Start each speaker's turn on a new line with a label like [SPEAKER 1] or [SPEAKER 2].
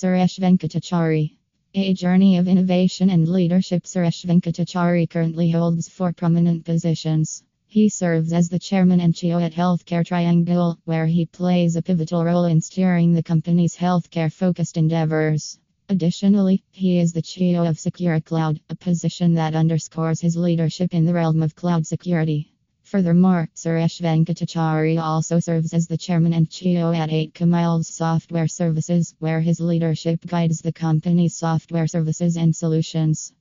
[SPEAKER 1] Suresh Venkatachari. A journey of innovation and leadership. Suresh Venkatachari currently holds four prominent positions. He serves as the chairman and CEO at Healthcare Triangle, where he plays a pivotal role in steering the company's healthcare focused endeavors. Additionally, he is the CEO of SecureKloud, a position that underscores his leadership in the realm of cloud security. Furthermore, Suresh Venkatachari also serves as the chairman and CEO at 8KMiles Software Services, where his leadership guides the company's software services and solutions.